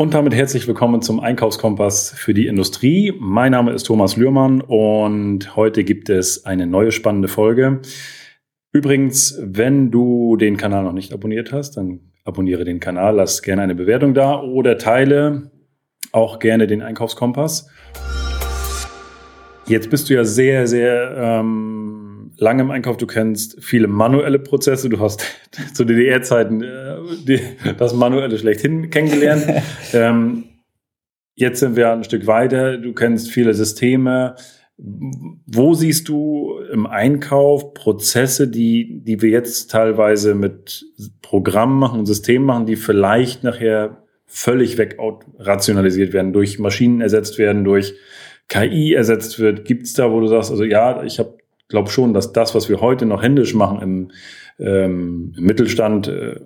Und damit herzlich willkommen zum Einkaufskompass für die Industrie. Mein Name ist Thomas Lührmann und heute gibt es eine neue spannende Folge. Übrigens, wenn du den Kanal noch nicht abonniert hast, dann abonniere den Kanal, lass gerne eine Bewertung da oder teile auch gerne den Einkaufskompass. Jetzt bist du ja sehr, sehr ähm, lange im Einkauf, du kennst viele manuelle Prozesse, du hast zu DDR-Zeiten äh, das manuelle schlechthin kennengelernt. ähm, jetzt sind wir ein Stück weiter, du kennst viele Systeme. Wo siehst du im Einkauf Prozesse, die, die wir jetzt teilweise mit Programmen machen und Systemen machen, die vielleicht nachher völlig weg rationalisiert werden, durch Maschinen ersetzt werden, durch KI ersetzt wird? Gibt es da, wo du sagst, also ja, ich habe glaube schon, dass das, was wir heute noch händisch machen im, ähm, im Mittelstand, äh,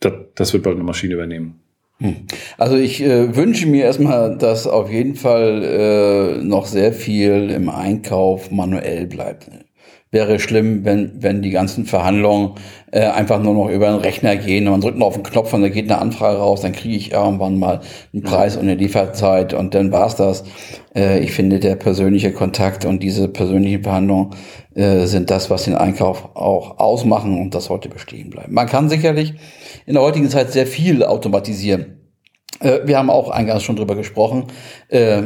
das, das wird bald eine Maschine übernehmen. Hm. Also ich äh, wünsche mir erstmal, dass auf jeden Fall äh, noch sehr viel im Einkauf manuell bleibt wäre schlimm, wenn, wenn die ganzen Verhandlungen äh, einfach nur noch über den Rechner gehen und man drückt nur auf den Knopf und da geht eine Anfrage raus, dann kriege ich irgendwann mal einen Preis und eine Lieferzeit und dann war's das. Äh, ich finde, der persönliche Kontakt und diese persönlichen Verhandlungen äh, sind das, was den Einkauf auch ausmachen und das sollte bestehen bleiben. Man kann sicherlich in der heutigen Zeit sehr viel automatisieren. Äh, wir haben auch eingangs schon drüber gesprochen, äh,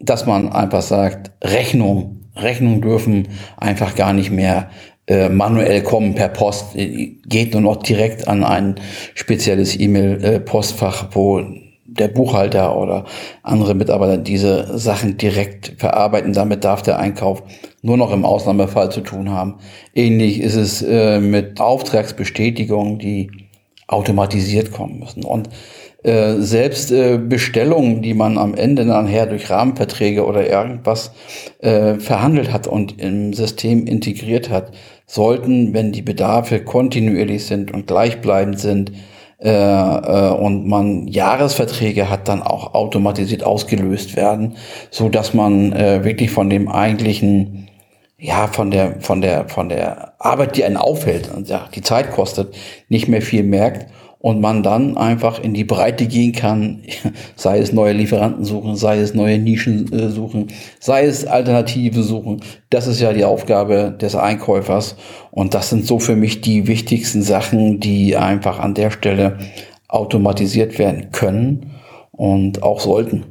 dass man einfach sagt, Rechnung Rechnungen dürfen einfach gar nicht mehr äh, manuell kommen per Post. Geht nur noch direkt an ein spezielles E-Mail-Postfach, wo der Buchhalter oder andere Mitarbeiter diese Sachen direkt verarbeiten. Damit darf der Einkauf nur noch im Ausnahmefall zu tun haben. Ähnlich ist es äh, mit Auftragsbestätigungen, die automatisiert kommen müssen. Und äh, selbst äh, Bestellungen, die man am Ende nachher durch Rahmenverträge oder irgendwas äh, verhandelt hat und im System integriert hat, sollten, wenn die Bedarfe kontinuierlich sind und gleichbleibend sind, äh, äh, und man Jahresverträge hat, dann auch automatisiert ausgelöst werden, so dass man wirklich von dem eigentlichen ja, von der, von der, von der Arbeit, die einen aufhält und ja, die Zeit kostet, nicht mehr viel merkt und man dann einfach in die Breite gehen kann, sei es neue Lieferanten suchen, sei es neue Nischen äh, suchen, sei es Alternative suchen. Das ist ja die Aufgabe des Einkäufers und das sind so für mich die wichtigsten Sachen, die einfach an der Stelle automatisiert werden können und auch sollten.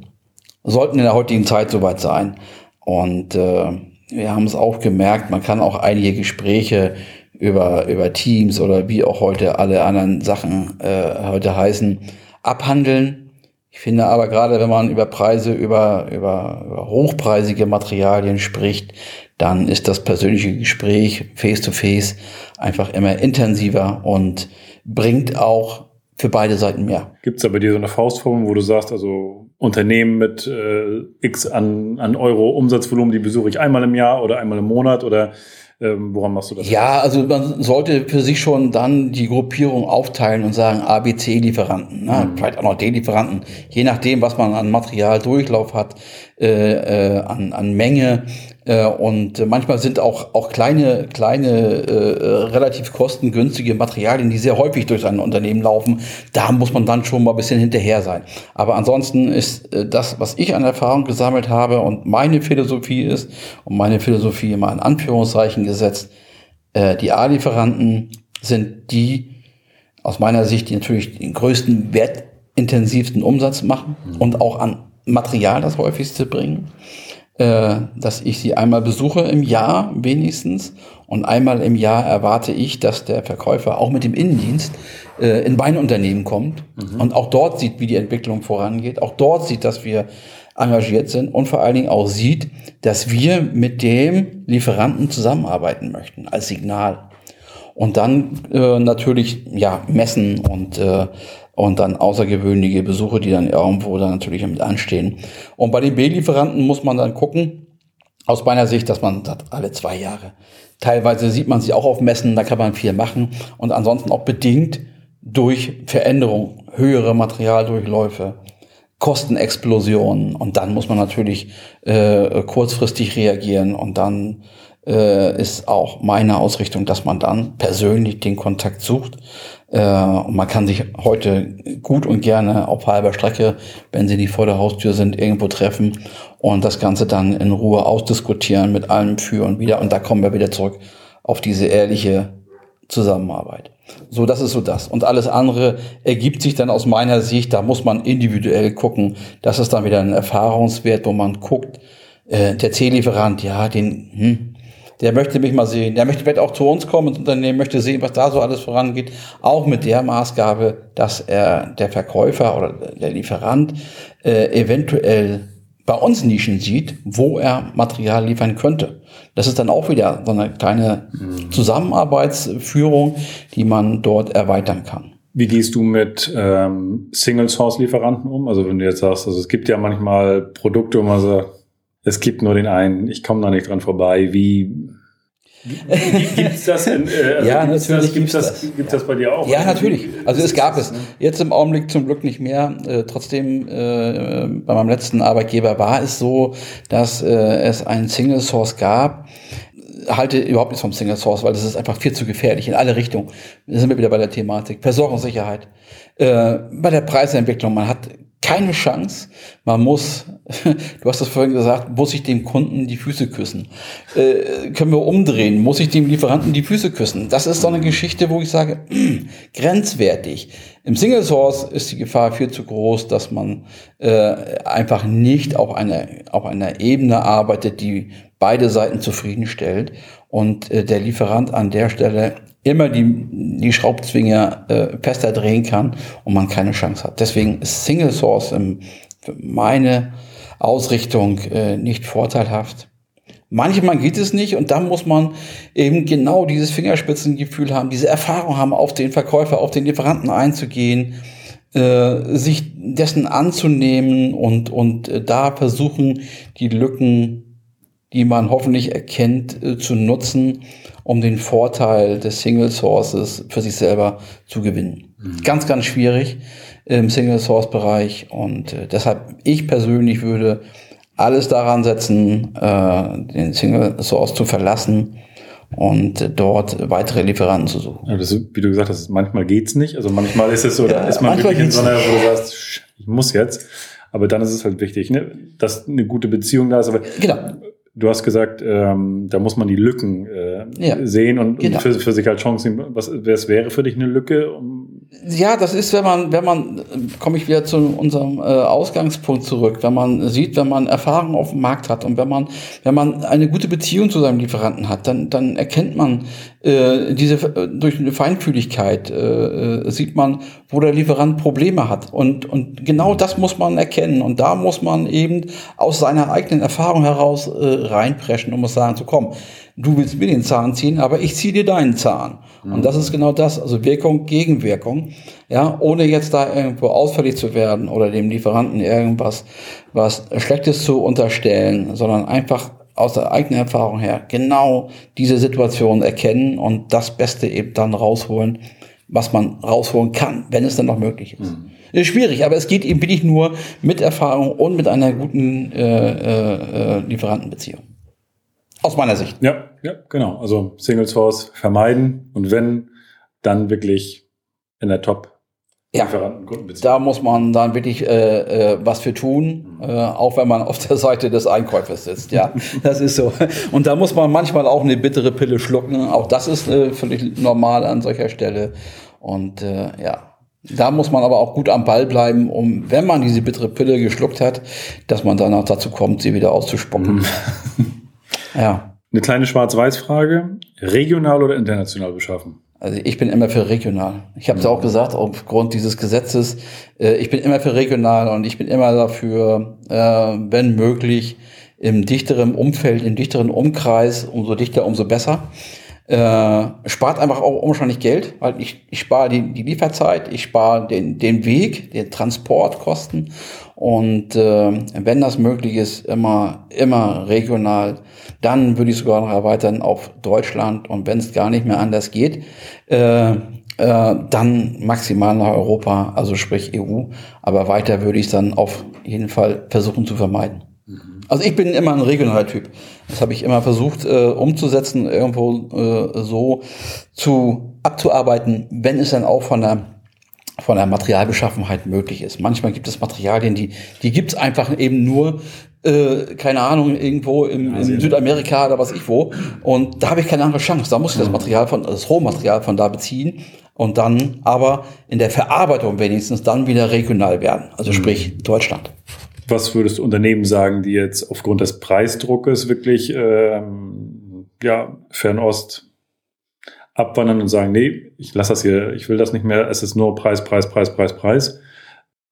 Sollten in der heutigen Zeit soweit sein. Und äh, wir haben es auch gemerkt, man kann auch einige Gespräche über, über Teams oder wie auch heute alle anderen Sachen äh, heute heißen, abhandeln. Ich finde aber gerade, wenn man über Preise, über, über, über hochpreisige Materialien spricht, dann ist das persönliche Gespräch face-to-face -face einfach immer intensiver und bringt auch für beide Seiten mehr. Gibt es da bei dir so eine Faustformel, wo du sagst, also Unternehmen mit äh, X an, an Euro Umsatzvolumen, die besuche ich einmal im Jahr oder einmal im Monat oder ähm, woran machst du das? Ja, also man sollte für sich schon dann die Gruppierung aufteilen und sagen ABC-Lieferanten, ne? Mhm. vielleicht auch noch D-Lieferanten, je nachdem, was man an Materialdurchlauf hat, äh, äh, an, an Menge. Äh, und manchmal sind auch, auch kleine, kleine, äh, relativ kostengünstige Materialien, die sehr häufig durch ein Unternehmen laufen. Da muss man dann schon mal ein bisschen hinterher sein. Aber ansonsten ist äh, das, was ich an Erfahrung gesammelt habe und meine Philosophie ist, und meine Philosophie immer in Anführungszeichen gesetzt, äh, die A-Lieferanten sind die, aus meiner Sicht, die natürlich den größten wertintensivsten Umsatz machen mhm. und auch an Material das häufigste bringen, äh, dass ich sie einmal besuche im Jahr wenigstens und einmal im Jahr erwarte ich, dass der Verkäufer auch mit dem Innendienst äh, in mein Unternehmen kommt mhm. und auch dort sieht, wie die Entwicklung vorangeht, auch dort sieht, dass wir engagiert sind und vor allen Dingen auch sieht, dass wir mit dem Lieferanten zusammenarbeiten möchten als Signal. Und dann äh, natürlich ja messen und äh, und dann außergewöhnliche Besuche, die dann irgendwo dann natürlich mit anstehen. Und bei den B-Lieferanten muss man dann gucken, aus meiner Sicht, dass man das alle zwei Jahre. Teilweise sieht man sie auch auf Messen, da kann man viel machen und ansonsten auch bedingt durch Veränderung, höhere Materialdurchläufe, Kostenexplosionen und dann muss man natürlich äh, kurzfristig reagieren und dann äh, ist auch meine Ausrichtung, dass man dann persönlich den Kontakt sucht. Äh, und man kann sich heute gut und gerne auf halber Strecke, wenn sie nicht vor der Haustür sind, irgendwo treffen und das Ganze dann in Ruhe ausdiskutieren mit allem für und wieder. Und da kommen wir wieder zurück auf diese ehrliche Zusammenarbeit. So, das ist so das. Und alles andere ergibt sich dann aus meiner Sicht, da muss man individuell gucken. Das ist dann wieder ein Erfahrungswert, wo man guckt, äh, der C-Lieferant, ja, den, hm, der möchte mich mal sehen, der möchte vielleicht auch zu uns kommen ins Unternehmen, möchte sehen, was da so alles vorangeht, auch mit der Maßgabe, dass er der Verkäufer oder der Lieferant äh, eventuell bei uns Nischen sieht, wo er Material liefern könnte. Das ist dann auch wieder so eine kleine mhm. Zusammenarbeitsführung, die man dort erweitern kann. Wie gehst du mit ähm, Single-Source-Lieferanten um? Also wenn du jetzt sagst, also es gibt ja manchmal Produkte, wo man sagt, es gibt nur den einen, ich komme da nicht dran vorbei. Wie, Gibt es das? In, äh, also ja, gibt's natürlich. Gibt das, das, gibt's das bei dir auch? Ja, natürlich. Also es gab es. Jetzt im Augenblick zum Glück nicht mehr. Äh, trotzdem, äh, bei meinem letzten Arbeitgeber war es so, dass äh, es einen Single Source gab. Halte überhaupt nichts vom Single Source, weil das ist einfach viel zu gefährlich in alle Richtungen. Da sind wir wieder bei der Thematik. Versorgungssicherheit. Äh, bei der Preisentwicklung, man hat keine Chance. Man muss, du hast das vorhin gesagt, muss ich dem Kunden die Füße küssen. Äh, können wir umdrehen? Muss ich dem Lieferanten die Füße küssen? Das ist so eine Geschichte, wo ich sage, grenzwertig. Im Single Source ist die Gefahr viel zu groß, dass man äh, einfach nicht auf einer, auf einer Ebene arbeitet, die beide Seiten zufriedenstellt und äh, der Lieferant an der Stelle immer die, die Schraubzwinge äh, fester drehen kann und man keine Chance hat. Deswegen ist Single Source im, für meine Ausrichtung äh, nicht vorteilhaft. Manchmal geht es nicht und dann muss man eben genau dieses Fingerspitzengefühl haben, diese Erfahrung haben, auf den Verkäufer, auf den Lieferanten einzugehen, äh, sich dessen anzunehmen und, und äh, da versuchen, die Lücken die man hoffentlich erkennt, äh, zu nutzen, um den Vorteil des Single Sources für sich selber zu gewinnen. Mhm. Ganz, ganz schwierig im Single Source Bereich und äh, deshalb ich persönlich würde alles daran setzen, äh, den Single Source zu verlassen und dort weitere Lieferanten zu suchen. Ja, das wie du gesagt hast, manchmal geht's nicht. Also manchmal ist es so, ja, da ist man wirklich in so einer, wo du sagst, ich muss jetzt. Aber dann ist es halt wichtig, ne, dass eine gute Beziehung da ist. Aber genau. Du hast gesagt, ähm, da muss man die Lücken äh, ja, sehen und, genau. und für, für, sich als Chance sehen. Was, was wäre für dich eine Lücke? Um ja, das ist, wenn man, wenn man, komme ich wieder zu unserem äh, Ausgangspunkt zurück, wenn man sieht, wenn man Erfahrung auf dem Markt hat und wenn man, wenn man eine gute Beziehung zu seinem Lieferanten hat, dann, dann erkennt man äh, diese durch eine Feinfühligkeit äh, äh, sieht man, wo der Lieferant Probleme hat. Und und genau das muss man erkennen. Und da muss man eben aus seiner eigenen Erfahrung heraus äh, reinpreschen und muss sagen, so komm, du willst mir den Zahn ziehen, aber ich ziehe dir deinen Zahn. Mhm. Und das ist genau das, also Wirkung gegen Wirkung. Ja, ohne jetzt da irgendwo ausfällig zu werden oder dem Lieferanten irgendwas was Schlechtes zu unterstellen, sondern einfach aus der eigenen Erfahrung her genau diese Situation erkennen und das Beste eben dann rausholen, was man rausholen kann, wenn es dann noch möglich ist. Mhm. Ist schwierig, aber es geht eben wirklich nur mit Erfahrung und mit einer guten äh, äh, Lieferantenbeziehung. Aus meiner Sicht. Ja, ja, genau. Also Single Source vermeiden und wenn, dann wirklich in der Top ja, da muss man dann wirklich äh, äh, was für tun, äh, auch wenn man auf der Seite des Einkäufers sitzt. Ja, das ist so. Und da muss man manchmal auch eine bittere Pille schlucken. Auch das ist äh, völlig normal an solcher Stelle. Und äh, ja, da muss man aber auch gut am Ball bleiben, um, wenn man diese bittere Pille geschluckt hat, dass man dann auch dazu kommt, sie wieder auszuspucken. ja. Eine kleine Schwarz-Weiß-Frage. Regional oder international beschaffen? Also ich bin immer für regional. Ich habe es ja. auch gesagt, aufgrund dieses Gesetzes, äh, ich bin immer für regional und ich bin immer dafür, äh, wenn möglich, im dichteren Umfeld, im dichteren Umkreis, umso dichter, umso besser. Äh, spart einfach auch unwahrscheinlich Geld, weil ich, ich spare die, die Lieferzeit, ich spare den, den Weg, den Transportkosten und äh, wenn das möglich ist, immer, immer regional. Dann würde ich sogar noch erweitern auf Deutschland und wenn es gar nicht mehr anders geht, äh, äh, dann maximal nach Europa, also sprich EU. Aber weiter würde ich es dann auf jeden Fall versuchen zu vermeiden. Mhm. Also ich bin immer ein regionaler Typ. Das habe ich immer versucht äh, umzusetzen, irgendwo äh, so zu abzuarbeiten, wenn es dann auch von der von der Materialbeschaffenheit möglich ist. Manchmal gibt es Materialien, die, die gibt es einfach eben nur, äh, keine Ahnung, irgendwo im, in Südamerika oder was ich wo. Und da habe ich keine andere Chance. Da muss ich das Material von, das Rohmaterial von da beziehen und dann aber in der Verarbeitung wenigstens dann wieder regional werden. Also sprich Deutschland. Was würdest du Unternehmen sagen, die jetzt aufgrund des Preisdruckes wirklich ähm, ja, Fernost abwandern und sagen, nee, ich lasse das hier, ich will das nicht mehr, es ist nur Preis, Preis, Preis, Preis, Preis.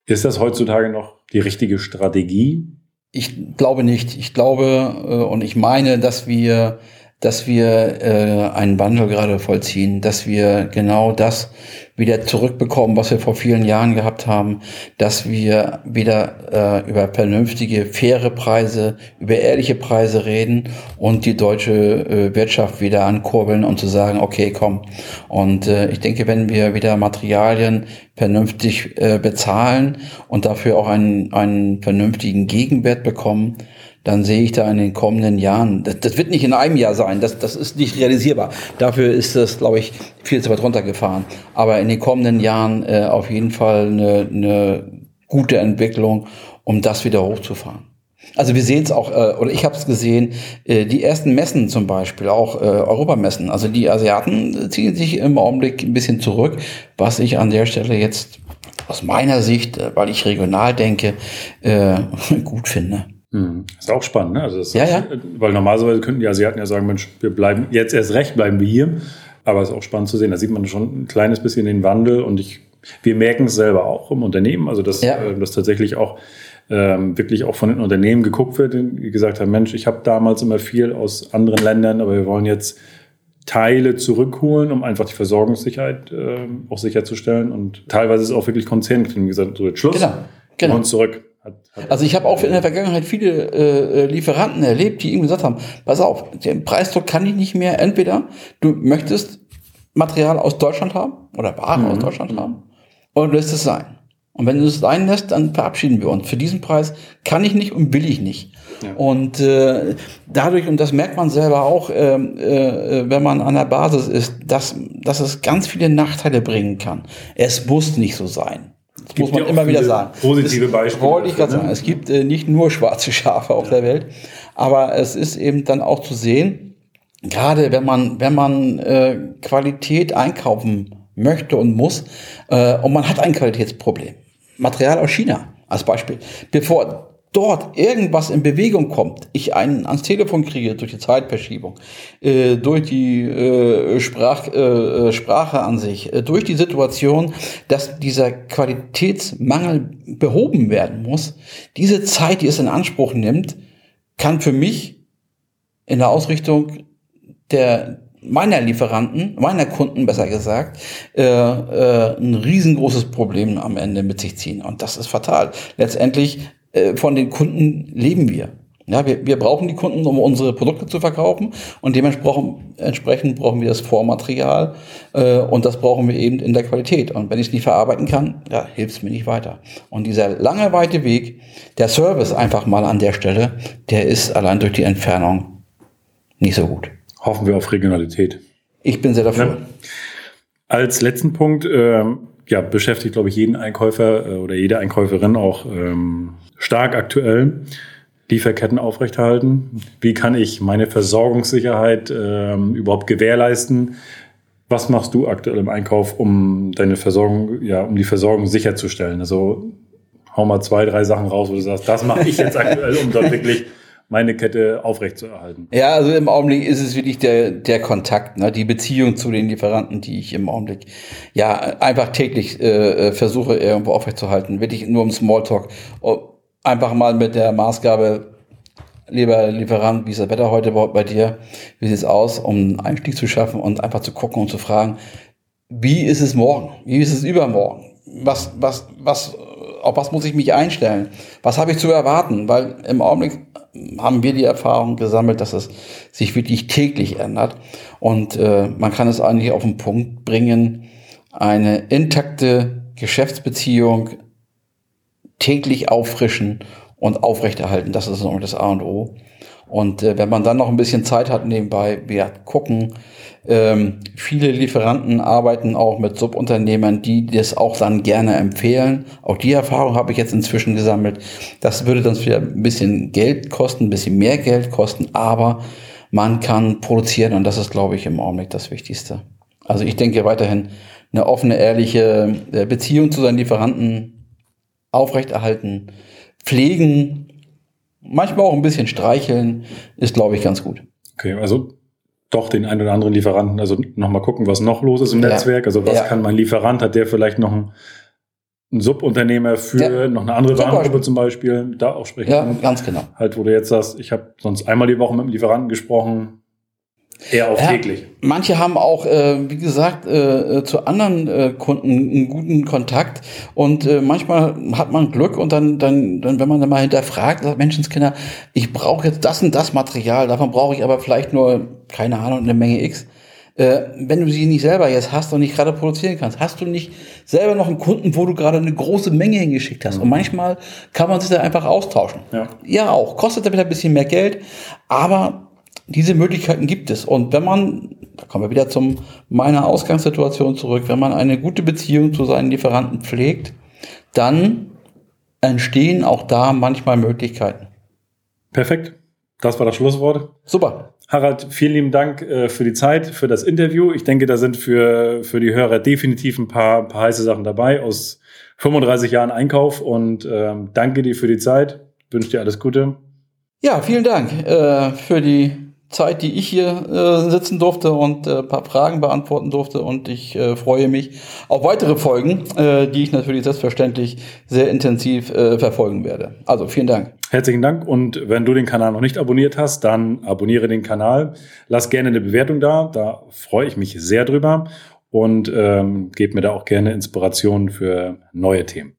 Ist das heutzutage noch die richtige Strategie? Ich glaube nicht. Ich glaube äh, und ich meine, dass wir dass wir äh, einen Wandel gerade vollziehen, dass wir genau das wieder zurückbekommen, was wir vor vielen Jahren gehabt haben, dass wir wieder äh, über vernünftige, faire Preise, über ehrliche Preise reden und die deutsche äh, Wirtschaft wieder ankurbeln und zu sagen, okay, komm. Und äh, ich denke, wenn wir wieder Materialien vernünftig äh, bezahlen und dafür auch einen, einen vernünftigen Gegenwert bekommen, dann sehe ich da in den kommenden Jahren, das, das wird nicht in einem Jahr sein, das, das ist nicht realisierbar. Dafür ist das, glaube ich, viel zu weit runtergefahren. Aber in den kommenden Jahren äh, auf jeden Fall eine, eine gute Entwicklung, um das wieder hochzufahren. Also wir sehen es auch, äh, oder ich habe es gesehen, äh, die ersten Messen zum Beispiel, auch äh, Europamessen. Also die Asiaten ziehen sich im Augenblick ein bisschen zurück, was ich an der Stelle jetzt aus meiner Sicht, äh, weil ich regional denke, äh, gut finde. Mhm. Ist auch spannend, ne? Also ja, ja. Weil normalerweise könnten die Asiaten ja sagen, Mensch, wir bleiben jetzt erst recht, bleiben wir hier. Aber es ist auch spannend zu sehen. Da sieht man schon ein kleines bisschen den Wandel und ich, wir merken es selber auch im Unternehmen. Also dass, ja. äh, dass tatsächlich auch ähm, wirklich auch von den Unternehmen geguckt wird, die gesagt haben, Mensch, ich habe damals immer viel aus anderen Ländern, aber wir wollen jetzt Teile zurückholen, um einfach die Versorgungssicherheit äh, auch sicherzustellen. Und teilweise ist auch wirklich Konzern gesagt, so jetzt Schluss, genau. Genau. und zurück. Hat, hat also ich habe auch in der Vergangenheit viele äh, äh, Lieferanten erlebt, die ihm gesagt haben, pass auf, den Preisdruck kann ich nicht mehr. Entweder du möchtest Material aus Deutschland haben oder Waren mhm. aus Deutschland haben oder du lässt es sein. Und wenn du es sein lässt, dann verabschieden wir uns. Für diesen Preis kann ich nicht und will ich nicht. Ja. Und äh, dadurch, und das merkt man selber auch, äh, äh, wenn man an der Basis ist, dass, dass es ganz viele Nachteile bringen kann. Es muss nicht so sein. Das muss man immer wieder sagen. Positive Beispiele. Wollte ich gerade sagen. Es gibt äh, nicht nur schwarze Schafe auf ja. der Welt, aber es ist eben dann auch zu sehen, gerade wenn man, wenn man äh, Qualität einkaufen möchte und muss, äh, und man hat ein Qualitätsproblem. Material aus China als Beispiel. Bevor dort irgendwas in Bewegung kommt, ich einen ans Telefon kriege durch die Zeitverschiebung, äh, durch die äh, Sprach, äh, äh, Sprache an sich, äh, durch die Situation, dass dieser Qualitätsmangel behoben werden muss, diese Zeit, die es in Anspruch nimmt, kann für mich in der Ausrichtung der meiner Lieferanten, meiner Kunden besser gesagt, äh, äh, ein riesengroßes Problem am Ende mit sich ziehen. Und das ist fatal. Letztendlich von den Kunden leben wir. Ja, wir, wir brauchen die Kunden, um unsere Produkte zu verkaufen und dementsprechend entsprechend brauchen wir das Vormaterial äh, und das brauchen wir eben in der Qualität. Und wenn ich es nicht verarbeiten kann, ja, hilft es mir nicht weiter. Und dieser lange, weite Weg, der Service einfach mal an der Stelle, der ist allein durch die Entfernung nicht so gut. Hoffen wir auf Regionalität. Ich bin sehr dafür. Ja. Als letzten Punkt äh, ja, beschäftigt, glaube ich, jeden Einkäufer äh, oder jede Einkäuferin auch ähm, stark aktuell. Lieferketten aufrechterhalten? Wie kann ich meine Versorgungssicherheit ähm, überhaupt gewährleisten? Was machst du aktuell im Einkauf, um deine Versorgung, ja, um die Versorgung sicherzustellen? Also hau mal zwei, drei Sachen raus, wo du sagst, das mache ich jetzt aktuell, um dort wirklich meine Kette aufrechtzuerhalten. Ja, also im Augenblick ist es wirklich der, der Kontakt, ne, die Beziehung zu den Lieferanten, die ich im Augenblick ja einfach täglich äh, versuche irgendwo aufrechtzuerhalten. Wirklich nur im Smalltalk. Einfach mal mit der Maßgabe, lieber Lieferant, wie ist das Wetter heute bei dir? Wie sieht es aus, um einen Einstieg zu schaffen und einfach zu gucken und zu fragen, wie ist es morgen? Wie ist es übermorgen? Was, was, was, auf was muss ich mich einstellen? Was habe ich zu erwarten? Weil im Augenblick haben wir die Erfahrung gesammelt, dass es sich wirklich täglich ändert. Und äh, man kann es eigentlich auf den Punkt bringen, eine intakte Geschäftsbeziehung täglich auffrischen und aufrechterhalten. Das ist noch das A und O. Und äh, wenn man dann noch ein bisschen Zeit hat nebenbei, wir gucken, ähm, viele Lieferanten arbeiten auch mit Subunternehmern, die das auch dann gerne empfehlen. Auch die Erfahrung habe ich jetzt inzwischen gesammelt. Das würde dann wieder ein bisschen Geld kosten, ein bisschen mehr Geld kosten, aber man kann produzieren und das ist, glaube ich, im Augenblick das Wichtigste. Also ich denke weiterhin eine offene, ehrliche äh, Beziehung zu seinen Lieferanten aufrechterhalten, pflegen, manchmal auch ein bisschen streicheln, ist, glaube ich, ganz gut. Okay, also doch den einen oder anderen Lieferanten, also nochmal gucken, was noch los ist im ja. Netzwerk. Also was ja. kann mein Lieferant, hat der vielleicht noch ein, ein Subunternehmer für ja. noch eine andere Warengruppe zum Beispiel, da auch sprechen. Ja, ganz genau. Halt, wo du jetzt sagst, ich habe sonst einmal die Woche mit dem Lieferanten gesprochen, Eher auf täglich. Ja, manche haben auch, äh, wie gesagt, äh, zu anderen äh, Kunden einen guten Kontakt und äh, manchmal hat man Glück und dann, dann, dann wenn man dann mal hinterfragt, sagt Menschenskinder, ich brauche jetzt das und das Material, davon brauche ich aber vielleicht nur, keine Ahnung, eine Menge X. Äh, wenn du sie nicht selber jetzt hast und nicht gerade produzieren kannst, hast du nicht selber noch einen Kunden, wo du gerade eine große Menge hingeschickt hast. Mhm. Und manchmal kann man sich da einfach austauschen. Ja, ja auch. Kostet damit ein bisschen mehr Geld, aber diese Möglichkeiten gibt es. Und wenn man, da kommen wir wieder zum meiner Ausgangssituation zurück, wenn man eine gute Beziehung zu seinen Lieferanten pflegt, dann entstehen auch da manchmal Möglichkeiten. Perfekt. Das war das Schlusswort. Super. Harald, vielen lieben Dank äh, für die Zeit, für das Interview. Ich denke, da sind für, für die Hörer definitiv ein paar, paar heiße Sachen dabei aus 35 Jahren Einkauf und ähm, danke dir für die Zeit. Wünsche dir alles Gute. Ja, vielen Dank äh, für die Zeit, die ich hier äh, sitzen durfte und äh, paar Fragen beantworten durfte. Und ich äh, freue mich auf weitere Folgen, äh, die ich natürlich selbstverständlich sehr intensiv äh, verfolgen werde. Also vielen Dank. Herzlichen Dank. Und wenn du den Kanal noch nicht abonniert hast, dann abonniere den Kanal. Lass gerne eine Bewertung da. Da freue ich mich sehr drüber. Und ähm, gebe mir da auch gerne Inspirationen für neue Themen.